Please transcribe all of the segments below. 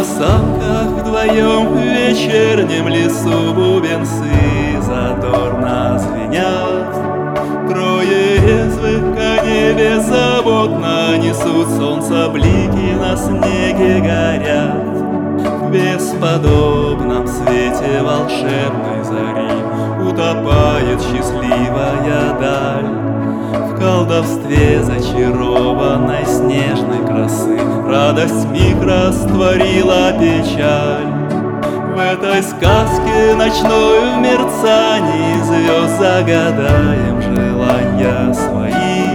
на санках вдвоем В вечернем лесу бубенцы задорно звенят. Трое резвых коней беззаботно Несут солнца блики на снеге горят. В бесподобном свете волшебной зари Утопает счастливая даль. В колдовстве зачарованной снежной красы Радость миг растворила печаль. В этой сказке ночной в мерцании Звезд загадаем желания свои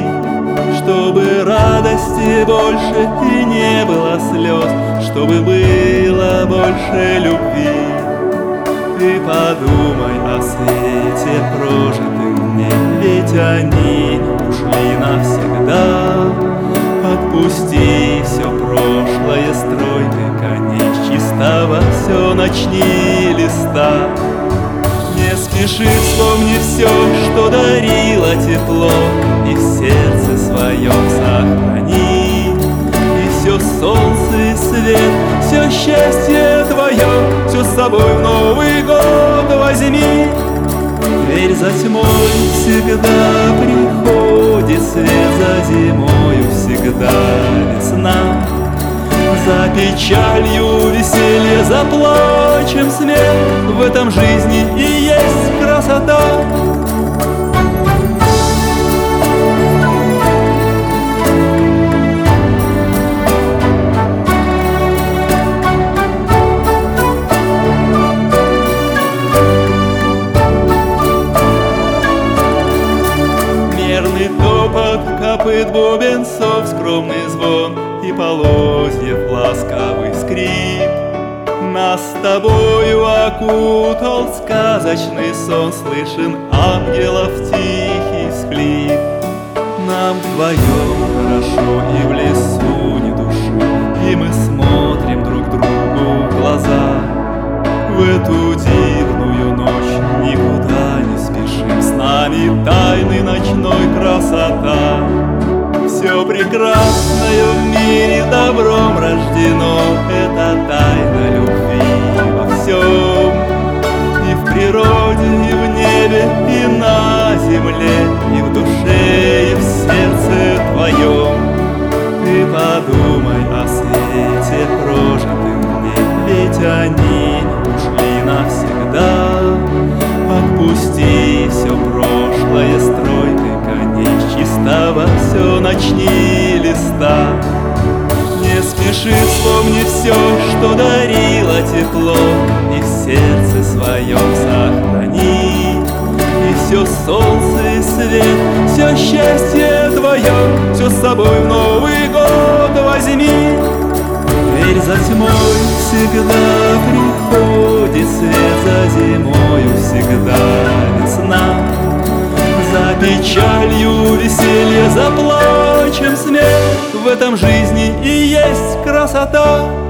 Чтобы радости больше и не было слез Чтобы было больше любви. Ты подумай о свете прожитым дне Ведь они ушли навсегда начни листа. Не спеши, вспомни все, что дарило тепло И в сердце своем сохрани. И все солнце и свет, все счастье твое Все с собой в Новый год возьми. Дверь за тьмой всегда приходит свет За зимою всегда весна. За печалью веселье, за плачем смех. В этом жизни и есть красота. Мерный топот копыт бубенцов Скромный звон и полозьев ласковый скрип С тобою окутал сказочный сон. Слышен ангелов тихий сплив Нам вдвоем хорошо и в лесу ни души. И мы смотрим друг другу в глаза. В эту дивную ночь никуда не спешим. С нами тайны ночной красота. Все прекрасное в мире добром рождено Ведь они ушли навсегда? Отпусти все прошлое стройкой коней. Чистого все начни листа. Не спеши, вспомни все, что дарило тепло. И в сердце своем сохрани. И все солнце и свет, все счастье твое Все с собой в Новый год возьми всегда приходит свет За зимою всегда весна. За печалью веселье, за плачем смех. В этом жизни и есть красота